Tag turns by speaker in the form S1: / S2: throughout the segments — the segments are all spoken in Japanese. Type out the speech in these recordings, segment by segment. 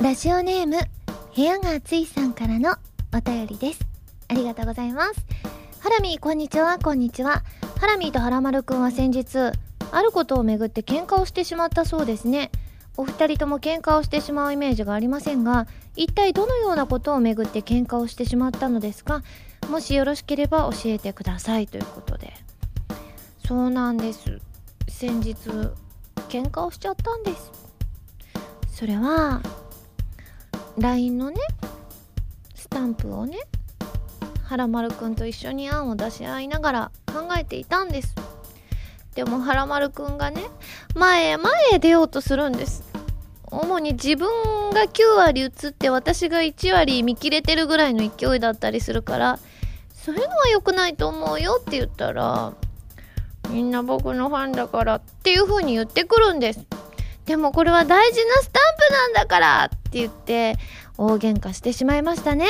S1: ラジオネーム、部屋が暑いさんからのお便りです。ありがとうございます。ハラミー、こんにちは、こんにちは。ハラミーとハラマルくんは先日、あることをめぐって喧嘩をしてしまったそうですね。お二人とも喧嘩をしてしまうイメージがありませんが、一体どのようなことをめぐって喧嘩をしてしまったのですか？もしよろしければ教えてくださいということで。そうなんです。先日、喧嘩をしちゃったんです。それは、LINE のねスタンプをねはらまるくんと一緒に案を出し合いながら考えていたんです。でもはらまるくんがね前へ前へ出ようとするんです。主に自分が9割移って私が1割見切れてるぐらいの勢いだったりするからそういうのは良くないと思うよって言ったらみんな僕のファンだからっていう風に言ってくるんです。でもこれは大事なスタンプなんだからって言って大喧嘩してしまいましたね。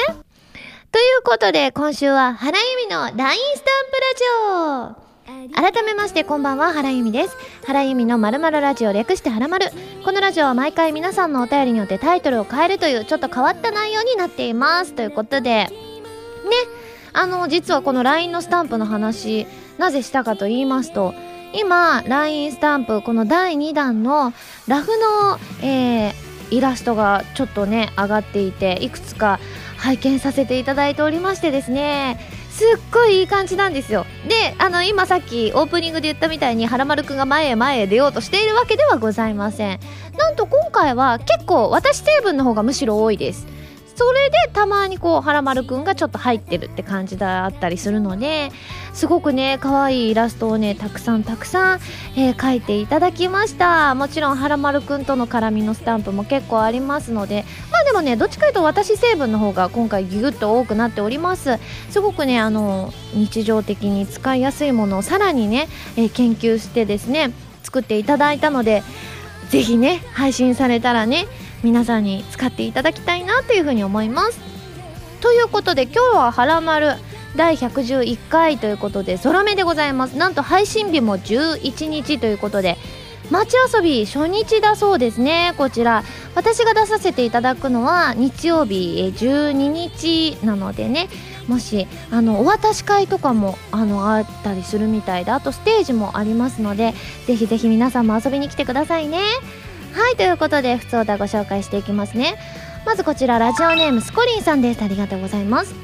S1: ということで今週は原由美の LINE スタンプラジオ。改めましてこんばんは原由美です。原由美のまるまるラジオ略してはらまるこのラジオは毎回皆さんのお便りによってタイトルを変えるというちょっと変わった内容になっています。ということでね。あの実はこの LINE のスタンプの話なぜしたかと言いますと今 LINE スタンプこの第2弾のラフの、えー、イラストがちょっとね上がっていていくつか拝見させていただいておりましてですねすっごいいい感じなんですよ。であの今さっきオープニングで言ったみたいにはらまるくんが前へ前へ出ようとしているわけではございません。なんと今回は結構私成分の方がむしろ多いです。それでたまにこうはらまるくんがちょっと入ってるって感じだったりするのですごくね可愛いイラストをねたくさんたくさん、えー、描いていただきました。もちろんはらまるくんとの絡みのスタンプも結構ありますのでまあでもねどっちかというと私成分の方が今回ギュッと多くなっております。すごくねあの日常的に使いやすいものをさらにね、えー、研究してですね作っていただいたのでぜひね配信されたらね皆さんに使っていただきたいなというふうに思います。ということで今日は「はらまる」第111回ということでゾロ目でございます。なんと配信日も11日ということで街遊び初日だそうですね。こちら私が出させていただくのは日曜日12日なのでね。もしあのお渡し会とかもあのあったりするみたいであとステージもありますのでぜひぜひ皆さんも遊びに来てくださいね。はいということで普通歌ご紹介していきますね。まずこちらラジオネームスコリンさんです。ありがとうございます。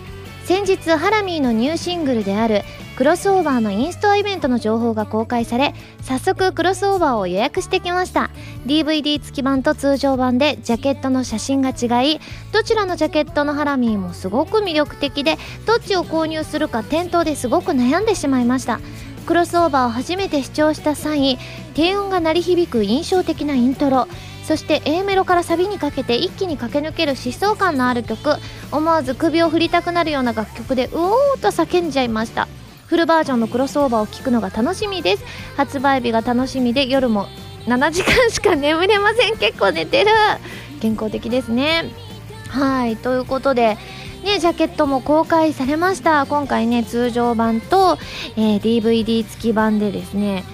S1: 先日ハラミーのニューシングルであるクロスオーバーのインストイベントの情報が公開され早速クロスオーバーを予約してきました。DVD 付き版と通常版でジャケットの写真が違いどちらのジャケットのハラミーもすごく魅力的でどっちを購入するか店頭ですごく悩んでしまいました。クロスオーバーを初めて視聴した際低音が鳴り響く印象的なイントロそして A メロからサビにかけて一気に駆け抜ける疾走感のある曲思わず首を振りたくなるような楽曲でうおーと叫んじゃいました。フルバージョンのクロスオーバーを聴くのが楽しみです。発売日が楽しみで夜も7時間しか眠れません。結構寝てる。健康的ですね。はい。ということでね、ジャケットも公開されました。今回ね通常版と、えー、DVD 付き版でですね。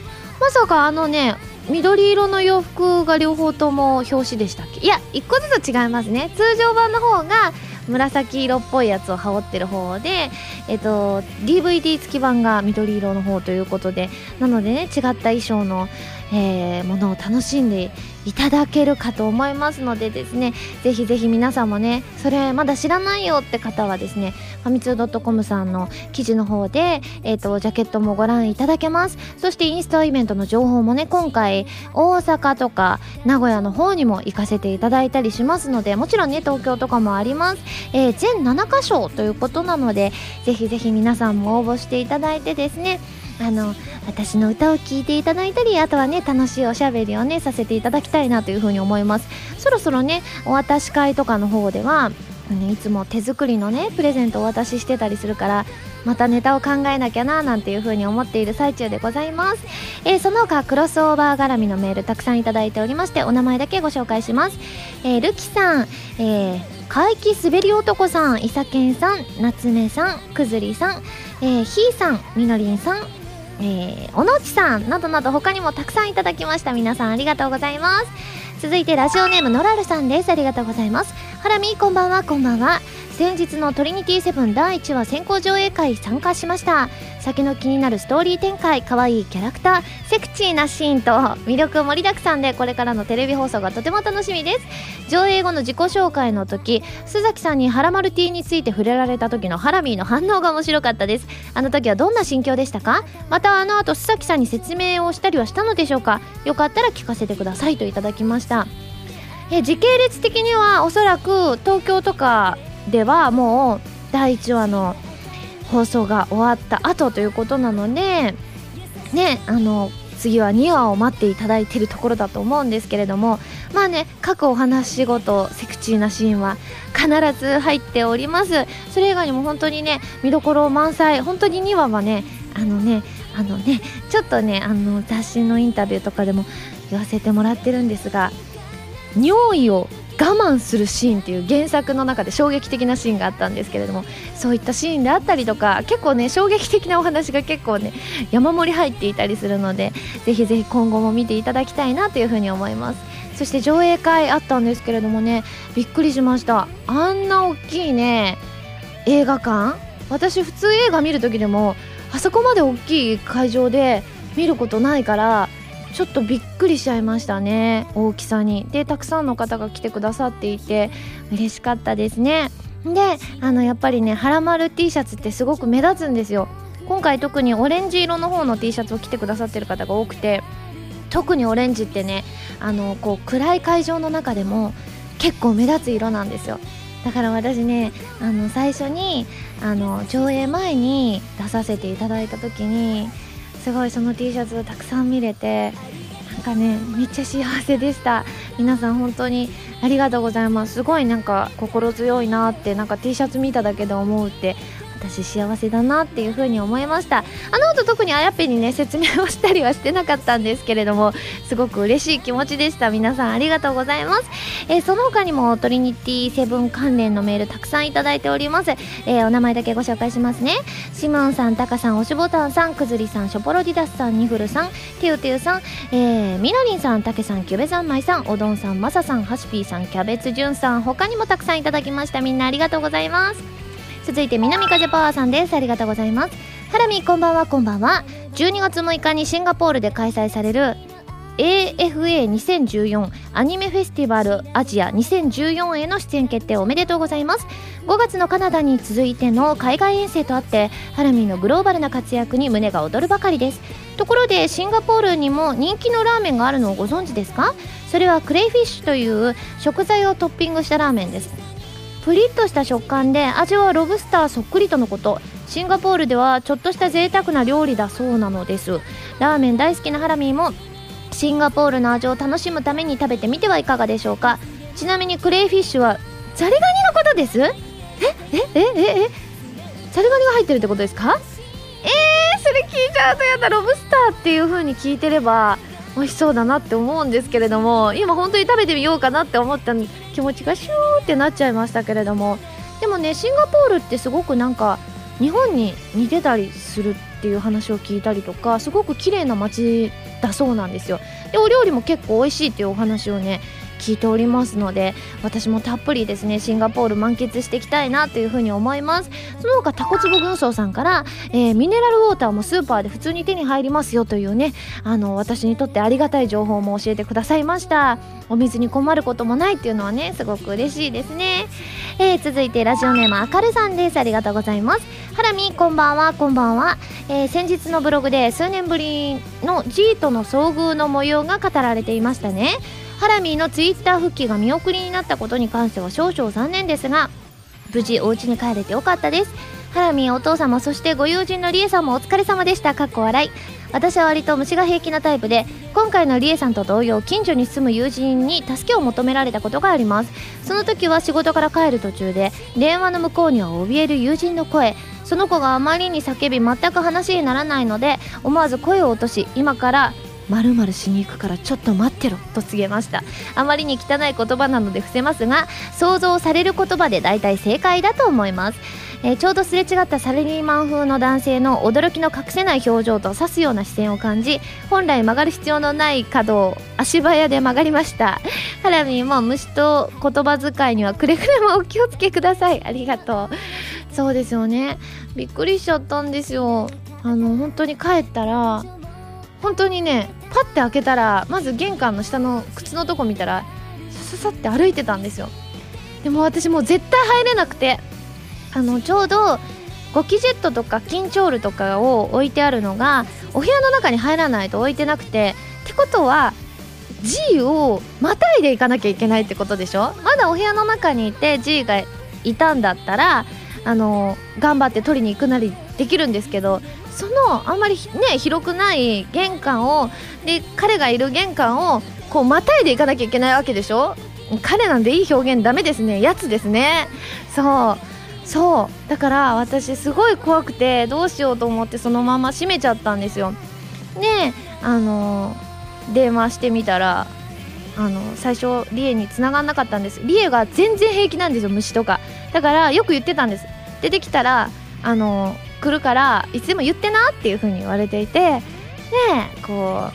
S1: まさかあのね緑色の洋服が両方とも表紙でしたっけ？いや1個ずつ違いますね。通常版の方が紫色っぽいやつを羽織ってる方で、えっと、DVD 付き版が緑色の方ということで。なのでね違った衣装の、えー、ものを楽しんでいただけるかと思いますのでですねぜひぜひ皆さんもねそれまだ知らないよって方はですねファミツー .com さんの記事の方で、えーと、ジャケットもご覧いただけます。そしてインスタイベントの情報もね今回大阪とか名古屋の方にも行かせていただいたりしますのでもちろんね東京とかもあります、えー、全7カ所ということなのでぜひぜひ皆さんも応募していただいてですねあの私の歌を聴いていただいたりあとはね楽しいおしゃべりをねさせていただきたいなというふうに思います。そろそろねお渡し会とかの方では、ね、いつも手作りのねプレゼントをお渡ししてたりするからまたネタを考えなきゃななんていう風に思っている最中でございます、えー、その他クロスオーバー絡みのメールたくさんいただいておりましてお名前だけご紹介します、えー、ルキさん、えー、怪奇滑り男さん、いさけんさん、夏目さん、くずりさん、えー、ひーさん、みのりんさん、えー、おのちさんなどなど他にもたくさんいただきました。皆さんありがとうございます。続いてラジオネームノラルさんです。ありがとうございます。ハラミこんばんはこんばんは。先日のトリニティセブン第1話先行上映会参加しました。先の気になるストーリー展開可愛いキャラクターセクチーなシーンと魅力盛りだくさんでこれからのテレビ放送がとても楽しみです。上映後の自己紹介の時須崎さんにハラマルティについて触れられた時のハラミーの反応が面白かったです。あの時はどんな心境でしたか？またあの後須崎さんに説明をしたりはしたのでしょうか？よかったら聞かせてくださいといただきました。え時系列的にはおそらく東京とかではもう第1話の放送が終わった後ということなのでねあの次は2話を待っていただいているところだと思うんですけれどもまあね各お話ごとセクチーなシーンは必ず入っております。それ以外にも本当にね見どころ満載。本当に2話はねあのねあのねちょっとねあの雑誌のインタビューとかでも言わせてもらってるんですが尿意を我慢するシーンっていう原作の中で衝撃的なシーンがあったんですけれどもそういったシーンであったりとか結構ね衝撃的なお話が結構ね山盛り入っていたりするのでぜひぜひ今後も見ていただきたいなというふうに思います。そして上映会あったんですけれどもねびっくりしました。あんな大きいね映画館？私普通映画見る時でもあそこまで大きい会場で見ることないからちょっとびっくりしちゃいましたね大きさに。でたくさんの方が来てくださっていて嬉しかったですね。であのやっぱりねはらまる T シャツってすごく目立つんですよ。今回特にオレンジ色の方の T シャツを着てくださってる方が多くて特にオレンジってねあのこう暗い会場の中でも結構目立つ色なんですよ。だから私ねあの最初にあの上映前に出させていただいた時にすごいその T シャツをたくさん見れてなんかねめっちゃ幸せでした。皆さん本当にありがとうございます。すごいなんか心強いなってなんか T シャツ見ただけで思うって私幸せだなっていう風に思いました。あの後特にあやぺにね説明をしたりはしてなかったんですけれどもすごく嬉しい気持ちでした。皆さんありがとうございます、えー、その他にもトリニティセブン関連のメールたくさんいただいております、えー、お名前だけご紹介しますね。シモンさんタカさんおしぼたんさんくずりさんショポロディダスさんニフルさんテューテューさん、えー、みのりんさんたけさんキュベさんまいさんおどんさんまささんはしぴーさんキャベツじゅんさん他にもたくさんいただきました。みんなありがとうございます。続いて南風パワーさんです。ありがとうございます。ハラミこんばんはこんばんは。12月6日にシンガポールで開催される AFA2014 アニメフェスティバルアジア2014への出演決定おめでとうございます。5月のカナダに続いての海外遠征とあってハラミーのグローバルな活躍に胸が躍るばかりです。ところでシンガポールにも人気のラーメンがあるのをご存知ですか？それはクレイフィッシュという食材をトッピングしたラーメンです。プリッとした食感で味はロブスターそっくりとのこと。シンガポールではちょっとした贅沢な料理だそうなのです。ラーメン大好きなハラミーもシンガポールの味を楽しむために食べてみてはいかがでしょうか。ちなみにクレイフィッシュはザリガニのことです？え？え？え？え？え？ザリガニが入ってるってことですか？えー、それ聞いちゃうとやだロブスターっていう風に聞いてれば美味しそうだなって思うんですけれども今本当に食べてみようかなって思った気持ちがシューってなっちゃいましたけれどもでもねシンガポールってすごくなんか日本に似てたりするっていう話を聞いたりとかすごく綺麗な街だそうなんですよ。でお料理も結構美味しいっていうお話をね聞いておりますので私もたっぷりですねシンガポール満喫していきたいなというふうに思います。その他タコツボ軍曹さんから、えー、ミネラルウォーターもスーパーで普通に手に入りますよというねあの私にとってありがたい情報も教えてくださいました。お水に困ることもないっていうのはねすごく嬉しいですね、えー、続いてラジオネームあかるさんです。ありがとうございます。ハラミこんばんは。こんばんは、えー、先日のブログで数年ぶりの G との遭遇の模様が語られていましたね。ハラミーのツイッター復帰が見送りになったことに関しては少々残念ですが無事お家に帰れてよかったです。ハラミお父様そしてご友人のリエさんもお疲れ様でした。かっこ笑い。私は割と虫が平気なタイプで今回のリエさんと同様近所に住む友人に助けを求められたことがあります。その時は仕事から帰る途中で電話の向こうには怯える友人の声。その子があまりに叫び全く話にならないので思わず声を落とし今からまるしに行くからちょっと待ってろと告げました。あまりに汚い言葉なので伏せますが想像される言葉で大体正解だと思います。えー、ちょうどすれ違ったサラリーマン風の男性の驚きの隠せない表情と刺すような視線を感じ本来曲がる必要のない角を足早で曲がりました。ハラミーも虫と言葉遣いにはくれぐれもお気をつけください。ありがとう。そうですよね。びっくりしちゃったんですよ。あの本当に帰ったら本当にねパッて開けたらまず玄関の下の靴のとこ見たらさささって歩いてたんですよ。でも私もう絶対入れなくてあのちょうどゴキジェットとかキンチョールとかを置いてあるのがお部屋の中に入らないと置いてなくてってことは G をまたいでいかなきゃいけないってことでしょ？まだお部屋の中にいて G がいたんだったらあの頑張って取りに行くなりできるんですけどそのあんまりね広くない玄関をで彼がいる玄関をこうまたいでいかなきゃいけないわけでしょ？彼なんでいい表現ダメですね。やつですね。そう。そう。だから私すごい怖くてどうしようと思ってそのまま閉めちゃったんですよ。であの電話してみたらあの最初リエに繋がんなかったんです。リエが全然平気なんですよ虫とか。だからよく言ってたんです。出てきたらあの来るからいつでも言ってなっていう風に言われていてでこ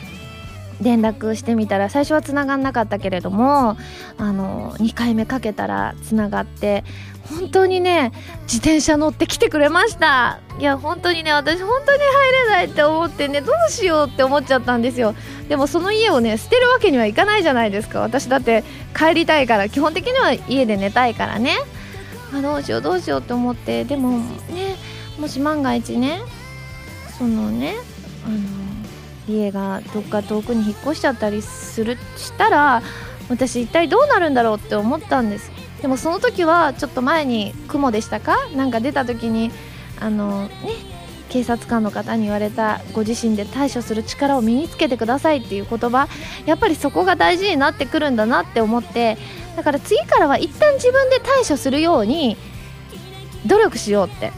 S1: う連絡してみたら最初は繋がんなかったけれどもあの2回目かけたら繋がって本当にね自転車乗って来てくれました。いや本当にね私本当に入れないって思ってねどうしようって思っちゃったんですよ。でもその家をね捨てるわけにはいかないじゃないですか。私だって帰りたいから基本的には家で寝たいからね。あどうしようどうしようって思って。でもねもし万が一ねそのねあの家がどっか遠くに引っ越しちゃったりするしたら私一体どうなるんだろうって思ったんです。でもその時はちょっと前に雲でしたか？なんか出た時にあのね警察官の方に言われたご自身で対処する力を身につけてくださいっていう言葉やっぱりそこが大事になってくるんだなって思ってだから次からは一旦自分で対処するように努力しようって。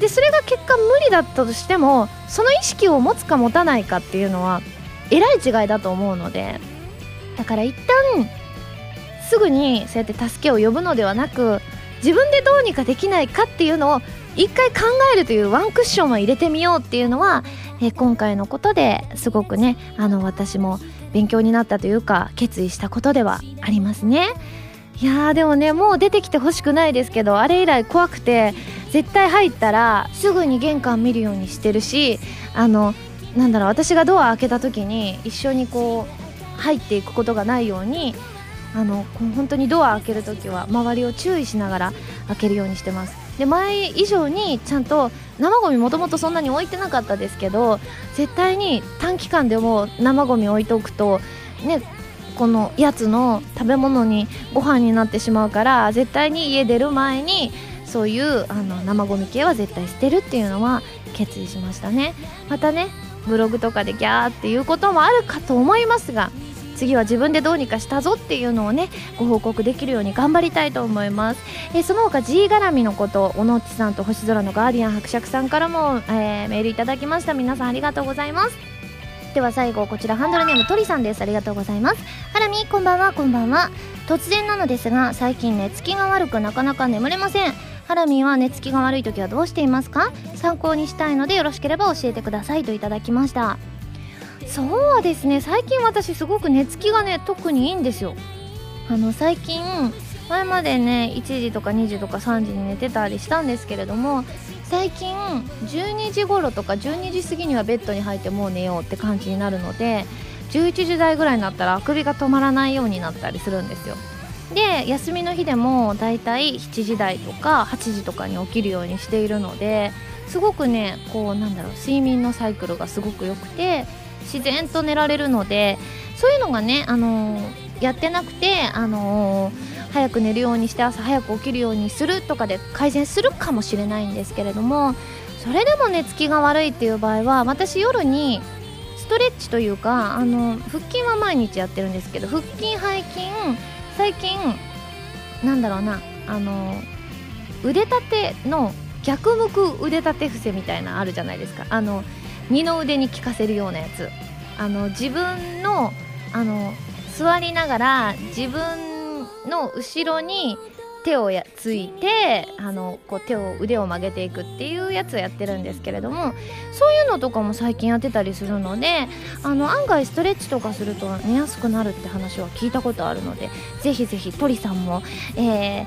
S1: でそれが結果無理だったとしてもその意識を持つか持たないかっていうのはえらい違いだと思うのでだから一旦すぐにそうやって助けを呼ぶのではなく自分でどうにかできないかっていうのを一回考えるというワンクッションを入れてみようっていうのは、え今回のことですごくねあの私も勉強になったというか決意したことではありますね。いやーでもねもう出てきてほしくないですけどあれ以来怖くて絶対入ったらすぐに玄関見るようにしてるしあのなんだろう私がドア開けた時に一緒にこう入っていくことがないようにあの本当にドア開ける時は周りを注意しながら開けるようにしてます。で前以上にちゃんと生ゴミもともとそんなに置いてなかったですけど絶対に短期間でも生ゴミ置いておくとねこのやつの食べ物にご飯になってしまうから絶対に家出る前にそういうあの生ゴミ系は絶対捨てるっていうのは決意しましたね。またねブログとかでギャーっていうこともあるかと思いますが次は自分でどうにかしたぞっていうのをねご報告できるように頑張りたいと思います、えー、その他 G 絡みのこと小野内さんと星空のガーディアン伯爵さんからも、えー、メールいただきました。皆さんありがとうございます。では最後こちらハンドルネームトリさんです。ありがとうございます。ハラミこんばんは。こんばんは。突然なのですが最近寝つきが悪くなかなか眠れません。ハラミは寝つきが悪い時はどうしていますか？参考にしたいのでよろしければ教えてくださいといただきました。そうですね。最近私すごく寝つきがね特にいいんですよ。あの最近前までね1時とか2時とか3時に寝てたりしたんですけれども最近12時頃とか12時過ぎにはベッドに入ってもう寝ようって感じになるので11時台ぐらいになったらあくびが止まらないようになったりするんですよ。で休みの日でもだいたい7時台とか8時とかに起きるようにしているのですごくねこうなんだろう睡眠のサイクルがすごく良くて自然と寝られるのでそういうのがね、あのー、やってなくて、あのー、早く寝るようにして朝早く起きるようにするとかで改善するかもしれないんですけれどもそれでも寝つきが悪いっていう場合は私夜にストレッチというかあの腹筋は毎日やってるんですけど腹筋背筋最近なんだろうなあの腕立ての逆向く腕立て伏せみたいなあるじゃないですか。あの二の腕に効かせるようなやつ。あの自分のあの座りながら自分の後ろに手をやついてあのこう手を腕を曲げていくっていうやつをやってるんですけれどもそういうのとかも最近やってたりするのであの案外ストレッチとかすると寝やすくなるって話は聞いたことあるのでぜひぜひ鳥さんも、えー、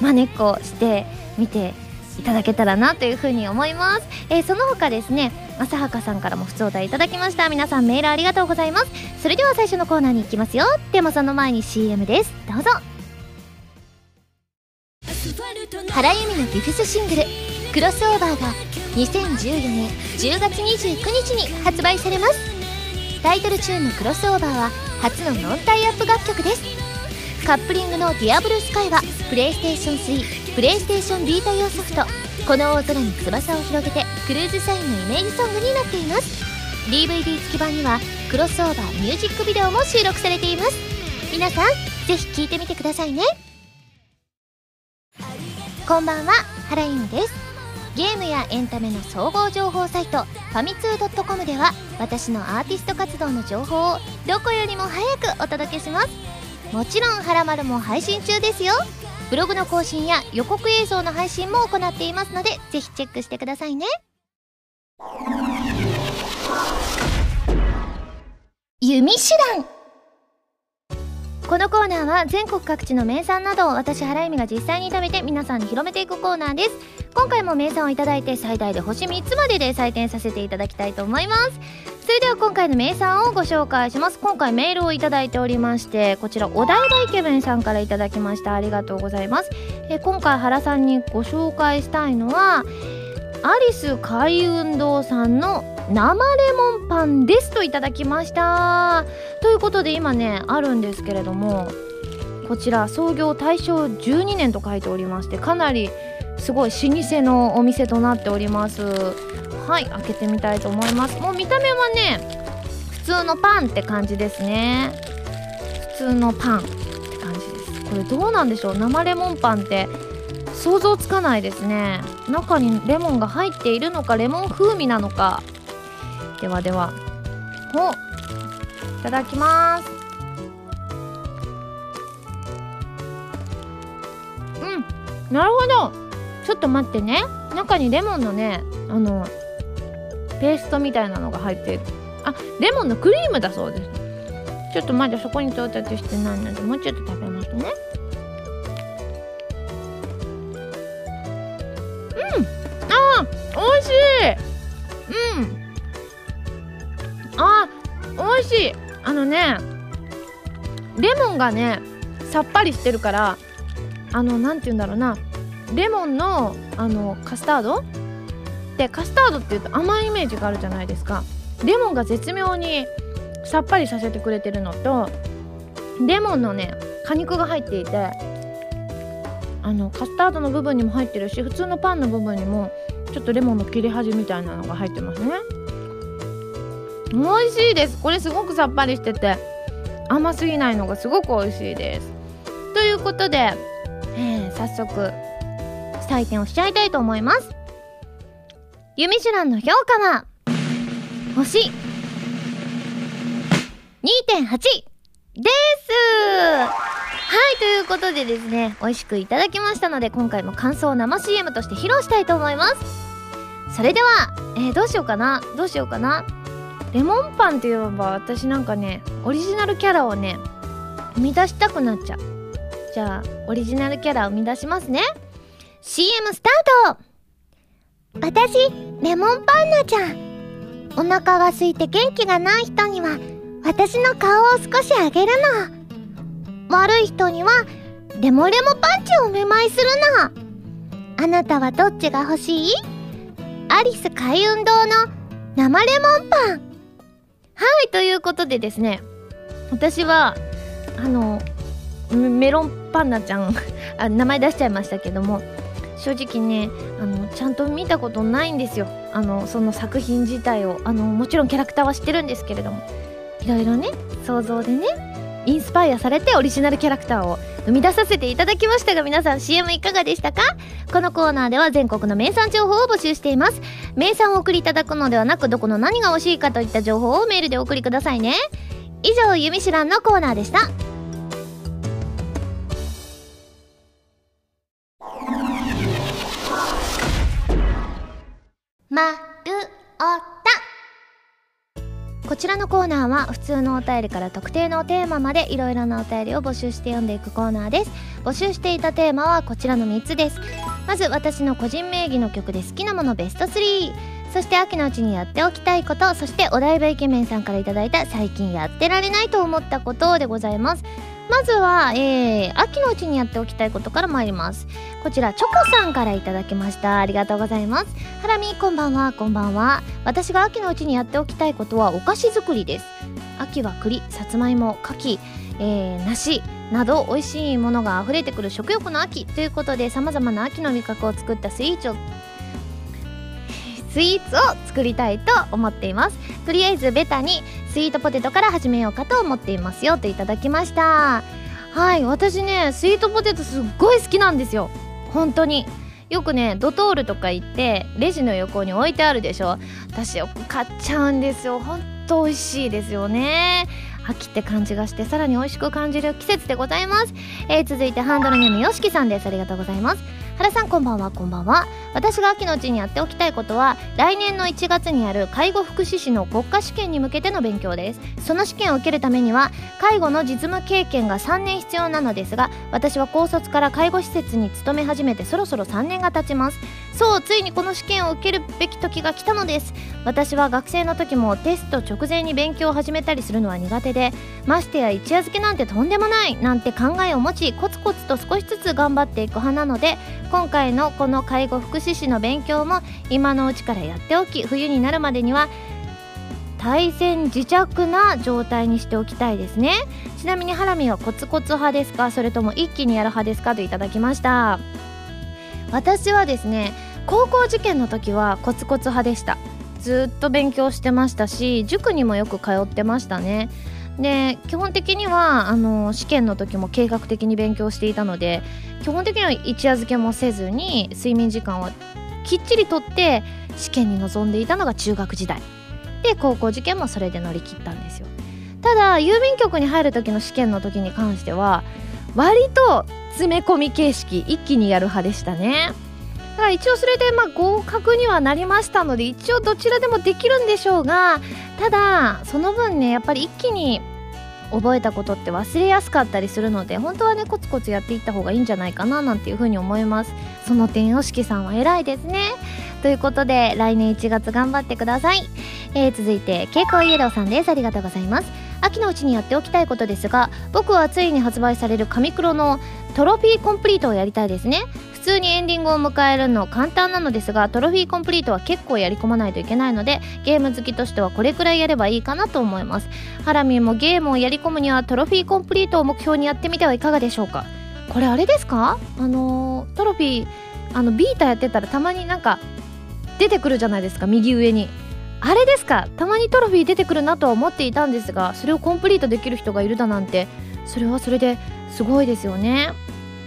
S1: まねっこしてみていただけたらなというふうに思います、えー、その他ですね浅はかさんからも普通お題いただきました。皆さんメールありがとうございます。それでは最初のコーナーに行きますよ。でもその前に CM です。どうぞ。原由美のビフスシングル「クロスオーバー」が2014年10月29日に発売されます。タイトルチューンの「クロスオーバー」は初のノンタイアップ楽曲です。カップリングの「 Dear Blue Sky はプレイステーション3プレイステーションビータ用ソフト「この大空に翼を広げて」クルーズサインのイメージソングになっています。DVD 付き版にはクロスオーバーミュージックビデオも収録されています。皆さんぜひ聴いてみてくださいね。こんばんは原由実です。ゲームやエンタメの総合情報サイトファミツー .com では私のアーティスト活動の情報をどこよりも早くお届けします。もちろん「はらまる」も配信中ですよ。ブログの更新や予告映像の配信も行っていますのでぜひチェックしてくださいね。弓手段。このコーナーは全国各地の名産などを私原由美が実際に食べて皆さんに広めていくコーナーです。今回も名産をいいて最大で星3つまでで採点させていただきたいと思います。それでは今回の名産をご紹介します。今回メールをいいておりましてこちらお台場イケメンさんからいただきました。ありがとうございます。え今回原さんにご紹介したいのはアリス海運動さんの生レモンパンですといただきました。ということで今ねあるんですけれどもこちら創業大正12年と書いておりましてかなりすごい老舗のお店となっております。はい開けてみたいと思います。もう見た目はね普通のパンって感じですね。普通のパンって感じです。これどうなんでしょう？生レモンパンって想像つかないですね。中にレモンが入っているのかレモン風味なのか。ではでは。ほいただきます。うんなるほど。ちょっと待ってね。中にレモンのねあのペーストみたいなのが入ってる。あレモンのクリームだそうです。ちょっとまだそこに到達してないのでもうちょっと食べますね。美味しい。あのねレモンがねさっぱりしてるからあの何て言うんだろうな。レモンのあのカスタード？でカスタードっていうと甘いイメージがあるじゃないですか。レモンが絶妙にさっぱりさせてくれてるのとレモンのね果肉が入っていてあのカスタードの部分にも入ってるし普通のパンの部分にもちょっとレモンの切れ端みたいなのが入ってますね。美味しいです。これすごくさっぱりしてて甘すぎないのがすごく美味しいです。ということで、えー、早速採点をしちゃいたいと思います。ユミシュランの評価は星2.8です。はいということでですね美味しくいただきましたので今回も感想を生 CM として披露したいと思います。それでは、えー、どうしようかな？どうしようかな？レモンパンって言えば私なんかねオリジナルキャラをね生み出したくなっちゃう。じゃあオリジナルキャラを生み出しますね。CM スタート!私レモンパンナちゃん。お腹が空いて元気がない人には私の顔を少しあげるの。悪い人にはレモレモパンチをお見舞いするの。あなたはどっちが欲しい？アリス海運堂の生レモンパン。はいということでですね私はあのメロンパンナちゃんあ名前出しちゃいましたけども正直ねあのちゃんと見たことないんですよ。あのその作品自体を。あのもちろんキャラクターは知ってるんですけれども。いろいろね想像でねインスパイアされてオリジナルキャラクターを生み出させていただきましたが皆さん CM いかがでしたか？このコーナーでは全国の名産情報を募集しています。名産を送りいただくのではなくどこの何が欲しいかといった情報をメールでお送りくださいね。以上「ゆみしらん」のコーナーでした「まるおと」こちらのコーナーは普通のお便りから特定のテーマまでいろいろなお便りを募集して読んでいくコーナーです。募集していたテーマはこちらの3つです。まず私の個人名義の曲で好きなものベスト3そして秋のうちにやっておきたいこと。そしてお台場イケメンさんから頂いた最近やってられないと思ったことでございます。まずは、えー、秋のうちにやっておきたいことから参ります。こちらチョコさんからいただきました。ありがとうございます。ハラミこんばんは。こんばんは。私が秋のうちにやっておきたいことはお菓子作りです。秋は栗さつまいも柿えー、梨など美味しいものが溢れてくる食欲の秋ということでさまざまな秋の味覚を作ったスイーツをスイーツを作りたいと思っています。とりあえずベタにスイートポテトから始めようかと思っていますよ。といただきました。はい私ねスイートポテトすっごい好きなんですよ。本当に。よくねドトールとか行ってレジの横に置いてあるでしょ。私よく買っちゃうんですよ。ほんと美味しいですよね。秋って感じがしてさらに美味しく感じる季節でございます、えー、続いてハンドルネームよしきさんです。ありがとうございます。原さんこんばんは。こんばんは。私が秋のうちにやっておきたいことは来年の1月にある介護福祉士の国家試験に向けての勉強です。その試験を受けるためには介護の実務経験が3年必要なのですが私は高卒から介護施設に勤め始めてそろそろ3年が経ちます。そうついにこの試験を受けるべき時が来たのです。私は学生の時もテスト直前に勉強を始めたりするのは苦手でましてや一夜漬けなんてとんでもないなんて考えを持ちコツコツと少しずつ頑張っていく派なので今回のこの介護福祉士の勉強も今のうちからやっておき冬になるまでには対戦自着な状態にしておきたいですね。ちなみにハラミはコツコツ派ですか？それとも一気にやる派ですか？といただきました。私はですね高校受験の時はコツコツ派でした。ずっと勉強してましたし塾にもよく通ってましたね。で基本的にはあの試験の時も計画的に勉強していたので基本的には一夜漬けもせずに睡眠時間はきっちりとって試験に臨んでいたのが中学時代。で高校受験もそれで乗り切ったんですよ。ただ郵便局に入る時の試験の時に関しては割と詰め込み形式一気にやる派でしたね。だから一応それでまあ合格にはなりましたので一応どちらでもできるんでしょうがただその分ねやっぱり一気に覚えたことって忘れやすかったりするので本当はねコツコツやっていった方がいいんじゃないかななんていうふうに思います。その点よしきさんは偉いですね。ということで来年1月頑張ってください、えー、続いて蛍光イエローさんです。ありがとうございます。秋のうちにやっておきたいことですが僕はついに発売される紙黒のトロフィーコンプリートをやりたいですね。普通にエンディングを迎えるの簡単なのですがトロフィーコンプリートは結構やり込まないといけないのでゲーム好きとしてはこれくらいやればいいかなと思います。ハラミーもゲームをやり込むにはトロフィーコンプリートを目標にやってみてはいかがでしょうか？これあれですか？あの、トロフィーあのビータやってたらたまになんか出てくるじゃないですか右上に。あれですか？たまにトロフィー出てくるなとは思っていたんですがそれをコンプリートできる人がいるだなんてそれはそれですごいですよね。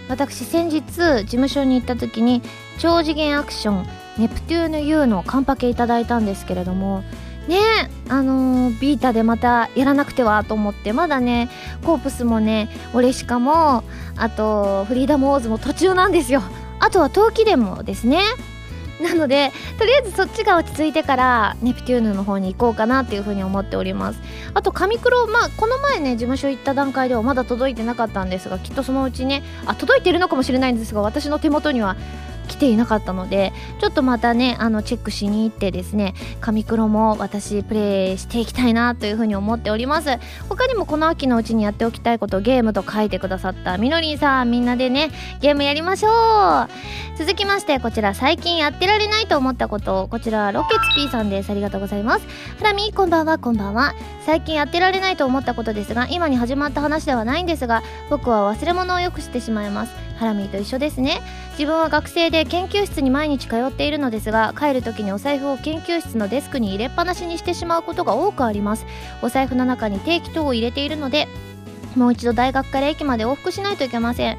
S1: 私先日事務所に行った時に超次元アクションネプテューヌ U のカンパケいただいたんですけれどもねあのー、ビータでまたやらなくてはと思ってまだねコープスもねオレシカもあとフリーダムオーズも途中なんですよ。あとは陶器でもですねなのでとりあえずそっちが落ち着いてからネプテューヌの方に行こうかなっていうふうに思っております。あと紙黒まあこの前ね事務所行った段階ではまだ届いてなかったんですがきっとそのうちねあ届いてるのかもしれないんですが私の手元には来ていなかったのでちょっとまたねあのチェックしに行ってですね紙黒も私プレイしていきたいなというふうに思っております。他にもこの秋のうちにやっておきたいことゲームと書いてくださったみのりんさんみんなでねゲームやりましょう。続きましてこちら最近やってられないと思ったことこちらロケツ P さんです。ありがとうございます。ハラミこんばんは。こんばんは。最近やってられないと思ったことですが今に始まった話ではないんですが僕は忘れ物をよくしてしまいます。ハラミーと一緒ですね。自分は学生で研究室に毎日通っているのですが帰る時にお財布を研究室のデスクに入れっぱなしにしてしまうことが多くあります。お財布の中に定期等を入れているのでもう一度大学から駅まで往復しないといけません。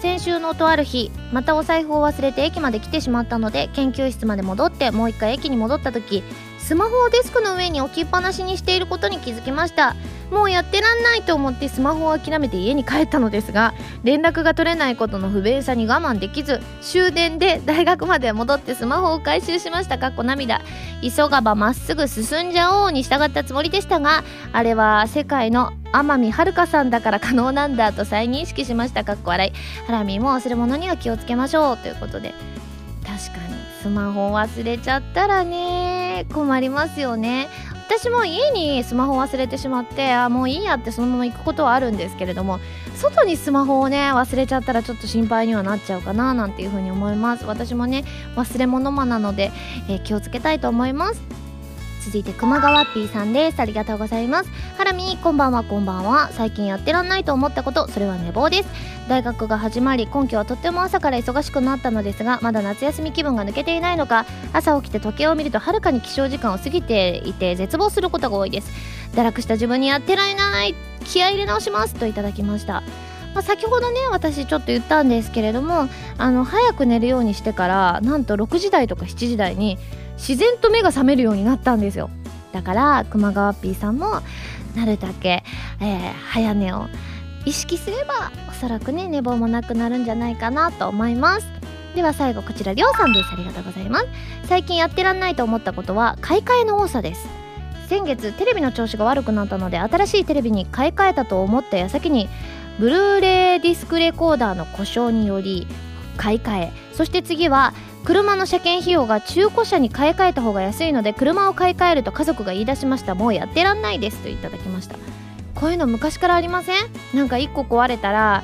S1: 先週のとある日またお財布を忘れて駅まで来てしまったので研究室まで戻ってもう一回駅に戻った時スマホをデスクの上に置きっぱなしにしていることに気づきました。もうやってらんないと思ってスマホを諦めて家に帰ったのですが連絡が取れないことの不便さに我慢できず終電で大学まで戻ってスマホを回収しました。かっこ涙。急がばまっすぐ進んじゃおうに従ったつもりでしたがあれは世界の天海遥さんだから可能なんだと再認識しました。かっこ笑い。ハラミーも忘れ物には気をつけましょうということで。確かにスマホ忘れちゃったらね困りますよね。私も家にスマホ忘れてしまってあもういいやってそのまま行くことはあるんですけれども外にスマホをね忘れちゃったらちょっと心配にはなっちゃうかななんていうふうに思います。私もね忘れ物魔なので、えー、気をつけたいと思います。続いて熊川 P さんです。ありがとうございます。ハラミこんばんはこんばんは。最近やってらんないと思ったことそれは寝坊です。大学が始まり今期はとっても朝から忙しくなったのですがまだ夏休み気分が抜けていないのか朝起きて時計を見るとはるかに起床時間を過ぎていて絶望することが多いです。堕落した自分にやってられない気合い入れ直しますといただきました。まあ、先ほどね私ちょっと言ったんですけれどもあの早く寝るようにしてからなんと6時台とか7時台に自然と目が覚めるようになったんですよ。だから熊川 P さんもなるだけ、えー、早寝を意識すればおそらくね寝坊もなくなるんじゃないかなと思います。では最後こちらりょうさんです。ありがとうございます。最近やってらんないと思ったことは買い替えの多さです。先月テレビの調子が悪くなったので新しいテレビに買い替えたと思った矢先にブルーレイディスクレコーダーの故障により買い替え。そして次は車の車検費用が中古車に買い替えた方が安いので車を買い替えると家族が言い出しました。もうやってらんないですといただきました。こういうの昔からありません？なんか1個壊れたら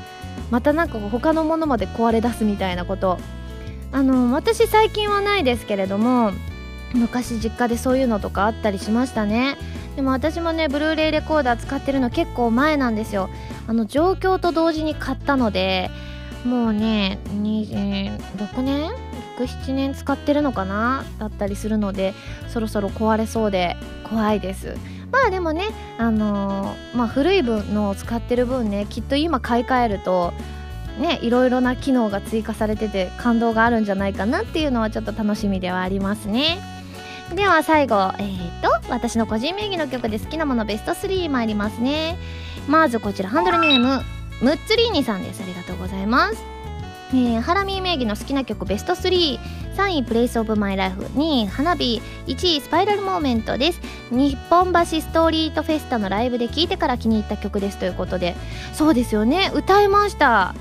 S1: またなんか他のものまで壊れ出すみたいなこと。あの私最近はないですけれども昔実家でそういうのとかあったりしましたね。でも私もねブルーレイレコーダー使ってるの結構前なんですよ。あの状況と同時に買ったのでもうね26年67年使ってるのかなだったりするのでそろそろ壊れそうで怖いですまあでもねあのー、まあ古い分のを使ってる分ねきっと今買い替えるとねいろいろな機能が追加されてて感動があるんじゃないかなっていうのはちょっと楽しみではありますねでは最後えー、と私の個人名義の曲で好きなものベスト3参りますねまずこちらハンドルネームムッツリーニさんですありがとうございますえー、ハラミー名義の好きな曲ベスト33位プレイスオブマイライフ2位花火1位 Spiral Moment です。日本橋ストリートフェスタのライブで聴いてから気に入った曲ですということで。そうですよね。歌いました。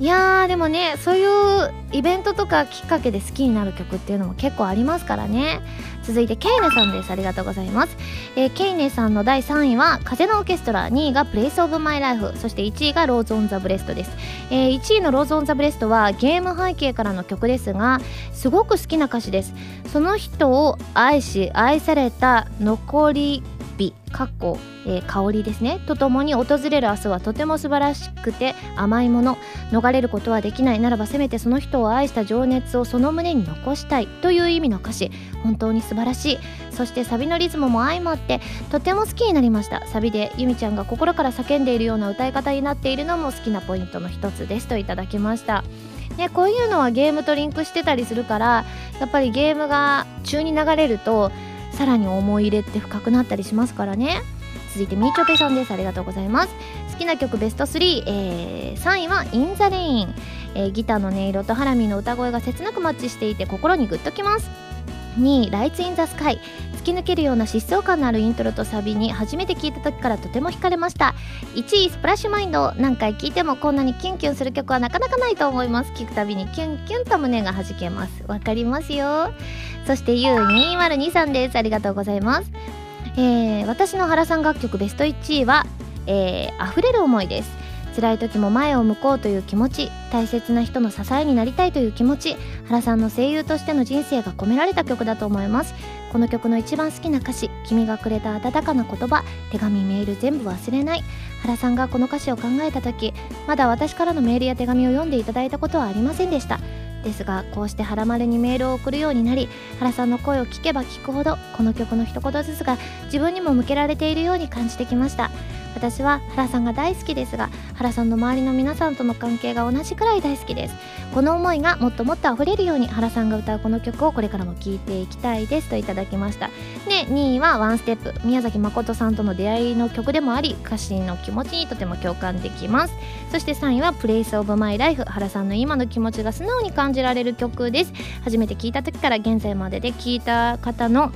S1: いやーでもねそういうイベントとかきっかけで好きになる曲っていうのも結構ありますからね。続いてケイネさんです。ありがとうございます、えー、ケイネさんの第3位は風のオーケストラ2位が Place of my life そして1位が Rose on the breast です、えー、1位の Rose on the breast はゲーム背景からの曲ですがすごく好きな歌詞です。その人を愛し愛された残り美かっこ、えー、香りですね。とともに訪れる明日はとても素晴らしくて甘いもの逃れることはできない。ならばせめてその人を愛した情熱をその胸に残したい。という意味の歌詞。本当に素晴らしい。そしてサビのリズムも相まってとても好きになりました。サビでゆみちゃんが心から叫んでいるような歌い方になっているのも好きなポイントの一つです。といただきました。ね、こういうのはゲームとリンクしてたりするからやっぱりゲームが中に流れるとさらに思い入れって深くなったりしますからね。続いてみーちょぺさんです。ありがとうございます。好きな曲ベスト3、えー、3位は「 In the rain」えー、ギターの音色とはらみーの歌声が切なくマッチしていて心にグッときます。2位「 Lights in the sky」突き抜けるような疾走感のあるイントロとサビに初めて聞いた時からとても惹かれました。1位「スプラッシュマインド」何回聴いてもこんなにキュンキュンする曲はなかなかないと思います。聴くたびにキュンキュンと胸が弾けます。わかりますよ。そして U2023 です。ありがとうございます。えー、私の原さん楽曲ベスト1位は、えー、溢れる思いです。辛い時も前を向こうという気持ち大切な人の支えになりたいという気持ち原さんの声優としての人生が込められた曲だと思います。この曲の一番好きな歌詞「君がくれた温かな言葉手紙メール全部忘れない」原さんがこの歌詞を考えた時まだ私からのメールや手紙を読んでいただいたことはありませんでした。ですがこうして原丸にメールを送るようになり原さんの声を聞けば聞くほどこの曲の一言ずつが自分にも向けられているように感じてきました。私は原さんが大好きですが原さんの周りの皆さんとの関係が同じくらい大好きです。この思いがもっともっと溢れるように原さんが歌うこの曲をこれからも聴いていきたいですといただきました。で2位はワンステップ宮崎誠さんとの出会いの曲でもあり歌詞の気持ちにとても共感できます。そして3位はプレイスオブマイライフ原さんの今の気持ちが素直に感じられる曲です。初めて聴いた時から現在までで聴いた方の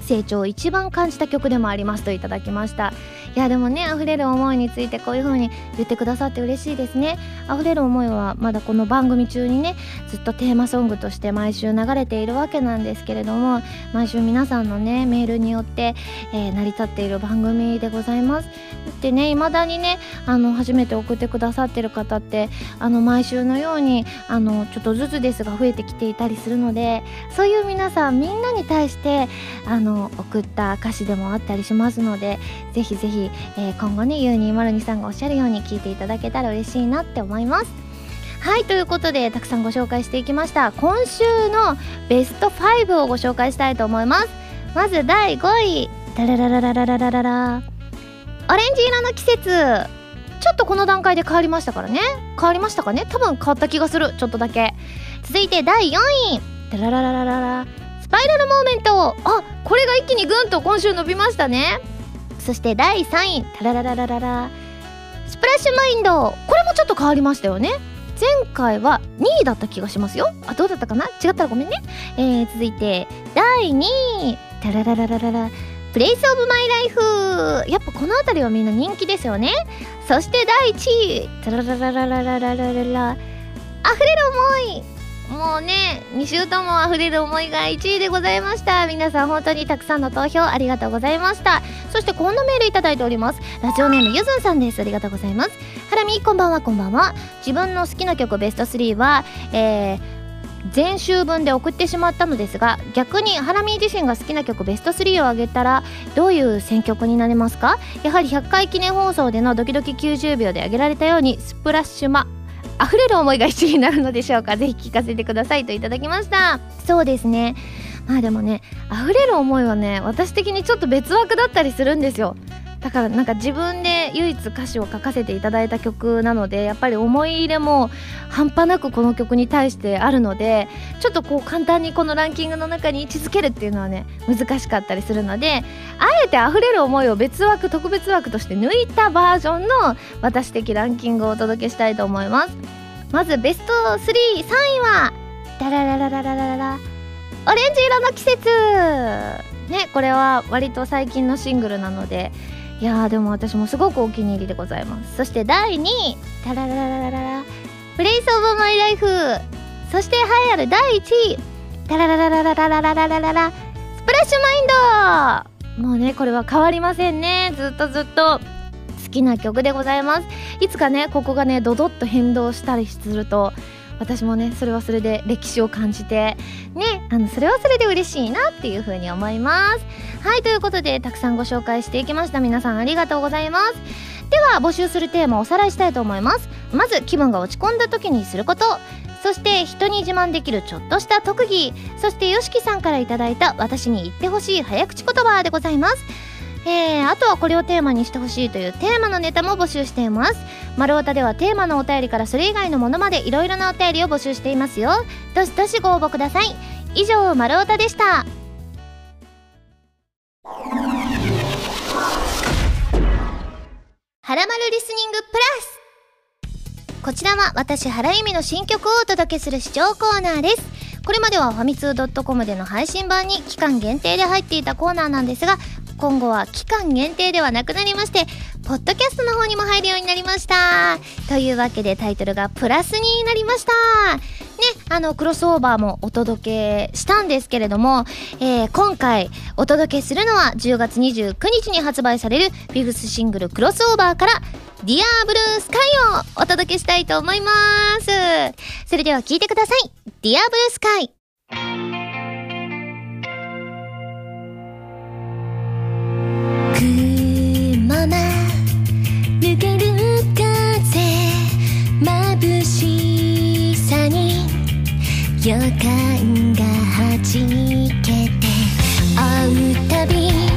S1: 成長を一番感じた曲でもありますといただきました。いやでもね溢れる思いについてこういう風に言ってくださって嬉しいですね。溢れる思いはまだこの番組中にねずっとテーマソングとして毎週流れているわけなんですけれども毎週皆さんのねメールによって、えー、成り立っている番組でございます。でね未だにねあの初めて送ってくださってる方ってあの毎週のようにあのちょっとずつですが増えてきていたりするのでそういう皆さんみんなに対してあの送った歌詞でもあったりしますのでぜひぜひえー、今後ね U202 さんがおっしゃるように聞いていただけたら嬉しいなって思います。はいということでたくさんご紹介していきました。今週のベスト5をご紹介したいと思います。まず第5位。ダラララララララララ。オレンジ色の季節。ちょっとこの段階で変わりましたからね。変わりましたかね？多分変わった気がする。ちょっとだけ。続いて第4位。ダララララララ。スパイラルモーメントあこれが一気にぐんと今週伸びましたね。そして第3位タララララララ。スプラッシュマインド。これもちょっと変わりましたよね。前回は2位だった気がしますよ。あどうだったかな？違ったらごめんね、えー、続いて第2位。タララララララ。プレイスオブマイライフ。やっぱこの辺りはみんな人気ですよね。そして第1位。タララララララララララ。溢れる思い。もうね2週とも溢れる思いが1位でございました。皆さん本当にたくさんの投票ありがとうございました。そしてこんなメールいただいております。ラジオネームゆずんさんです。ありがとうございます。ハラミこんばんはこんばんは。自分の好きな曲ベスト3はえー前週分で送ってしまったのですが逆にハラミー自身が好きな曲ベスト3を挙げたらどういう選曲になりますか？やはり100回記念放送でのドキドキ90秒で挙げられたようにスプラッシュマ。溢れる思いが一位になるのでしょうか？ぜひ聞かせてくださいといただきました。そうですね。まあでもね溢れる思いはね私的にちょっと別枠だったりするんですよだからなんか自分で唯一歌詞を書かせていただいた曲なのでやっぱり思い入れも半端なくこの曲に対してあるのでちょっとこう簡単にこのランキングの中に位置づけるっていうのはね難しかったりするのであえて溢れる思いを別枠特別枠として抜いたバージョンの私的ランキングをお届けしたいと思います。まずベスト33位はダラララララララ。オレンジ色の季節。ねこれは割と最近のシングルなのでいやーでも私もすごくお気に入りでございます。そして第2位。タララララララ。プレイスオブマイライフそして栄えある第1位。タラララララララララララ。ラスプラッシュマインドもうねこれは変わりませんね。ずっとずっと。好きな曲でございます。いつかねここがねドドッと変動したりすると私もねそれはそれで歴史を感じてねあのそれはそれで嬉しいなっていうふうに思います。はいということでたくさんご紹介していきました。皆さんありがとうございます。では募集するテーマをおさらいしたいと思います。まず気分が落ち込んだ時にすること。そして人に自慢できるちょっとした特技。そして YOSHIKI さんから頂いた私に言ってほしい早口言葉でございます。えー、あとはこれをテーマにしてほしいというテーマのネタも募集しています。丸太ではテーマのお便りからそれ以外のものまでいろいろなお便りを募集していますよ。どしどしご応募ください。以上丸太でした。はらまるリスニングプラス。こちらは私原由美の新曲をお届けする視聴コーナーです。これまではファミツー .com での配信版に期間限定で入っていたコーナーなんですが今後は期間限定ではなくなりまして、ポッドキャストの方にも入るようになりました。というわけでタイトルがプラスになりました。ね、あの、クロスオーバーもお届けしたんですけれども、えー、今回お届けするのは10月29日に発売されるフィフスシングルクロスオーバーから、ディアブルースカイをお届けしたいと思います。それでは聞いてください。ディアブルースカイ。まま抜ける風眩しさに予感がはじけて会うたび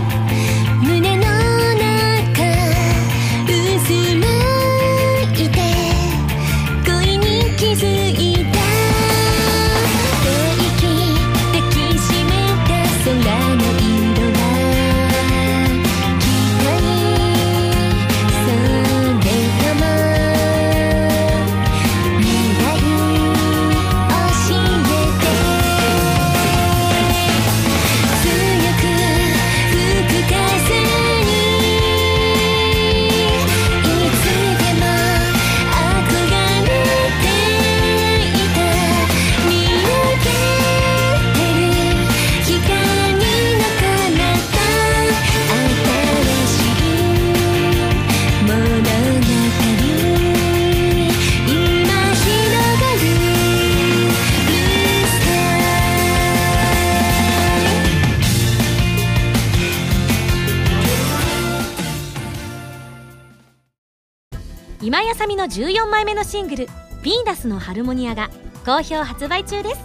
S2: 井あさみの14枚目のシングル「ヴィーナスのハルモニア」が好評発売中です。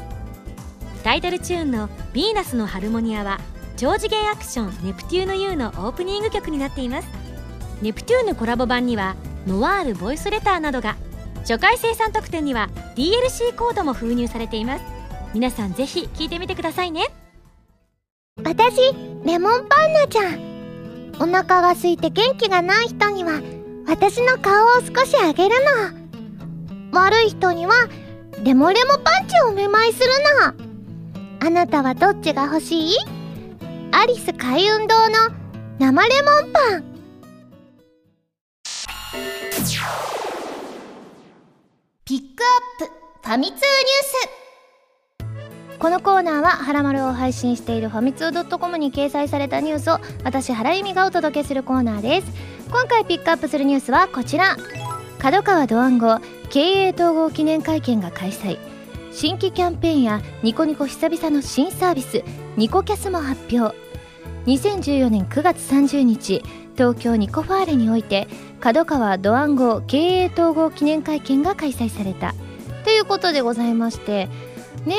S2: タイトルチューンの「ヴィーナスのハルモニア」は超次元アクション「ネプテューヌ U」のオープニング曲になっています。ネプテューヌコラボ版にはノワールボイスレターなどが初回生産特典には DLC コードも封入されています。皆さんぜひ聞いてみてくださいね。
S1: 私レモンパンナちゃん。お腹が空いて元気がない人には私の顔を少しあげるの悪い人にはレモレモパンチをお見舞いするのあなたはどっちが欲しい？アリス海運堂の生レモンパン。ピックアップファミ通ニュース。このコーナーは「はらまる」を配信しているファミツー .com に掲載されたニュースを私原由美がお届けするコーナーです。今回ピックアップするニュースはこちら。角川ドワンゴ経営統合記念会見が開催。新規キャンペーンやニコニコ久々の新サービスニコキャスも発表。2014年9月30日東京ニコファーレにおいて角川ドワンゴ経営統合記念会見が開催された。ということでございまして。ね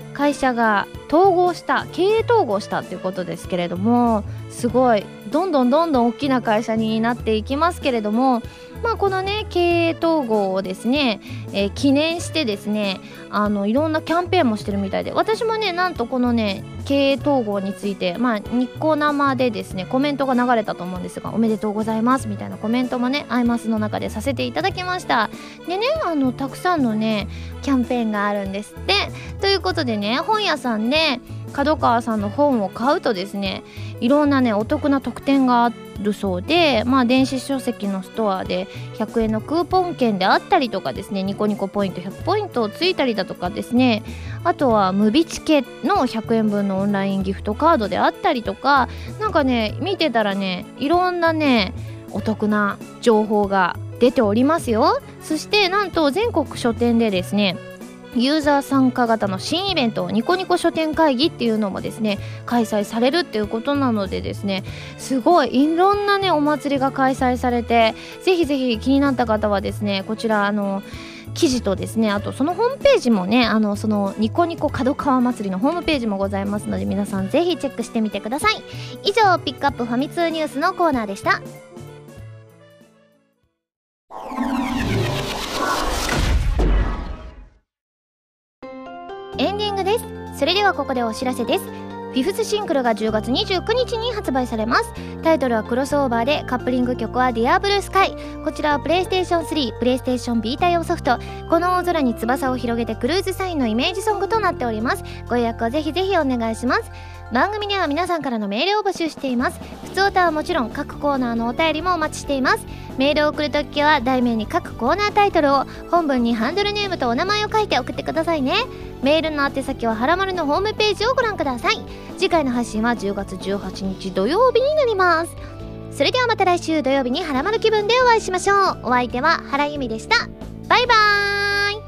S1: え会社が統合した経営統合したっていうことですけれどもすごいどんどんどんどん大きな会社になっていきますけれどもまあこのね経営統合をですね、えー、記念してですねあのいろんなキャンペーンもしてるみたいで私もねなんとこのね経営統合についてまあ日光生でですねコメントが流れたと思うんですがおめでとうございますみたいなコメントもねアイマスの中でさせていただきました。でねあのたくさんのねキャンペーンがあるんですって。ということでね本屋さんで角川さんの本を買うとですねいろんなねお得な特典があるそうでまあ電子書籍のストアで100円のクーポン券であったりとかですねニコニコポイント100ポイントをついたりだとかですねあとはムビチケの100円分のオンラインギフトカードであったりとかなんかね見てたらねいろんなねお得な情報が出ておりますよ。そしてなんと全国書店でですねユーザー参加型の新イベントニコニコ書店会議っていうのもですね開催されるっていうことなのでですねすごいいろんなねお祭りが開催されてぜひぜひ気になった方はですねこちらあの記事とですねあとそのホームページもねあのそのニコニコ角川祭りのホームページもございますので皆さんぜひチェックしてみてください。以上ピックアップファミ通ニュースのコーナーでした。それではここでお知らせです。フィフスシングルが10月29日に発売されます。タイトルはクロスオーバーでカップリング曲は「DearBlueSky こちらはプレイステーション3プレイステーション B 対応ソフト。この大空に翼を広げてクルーズサインのイメージソングとなっております。ご予約をぜひぜひお願いします。番組では皆さんからのメールを募集しています。普通歌はもちろん各コーナーのお便りもお待ちしています。メールを送るときは題名に各コーナータイトルを本文にハンドルネームとお名前を書いて送ってくださいね。メールの宛先ははらまるのホームページをご覧ください。次回の配信は10月18日土曜日になります。それではまた来週土曜日にはらまる気分でお会いしましょう。お相手は原由美でした。バイバーイ。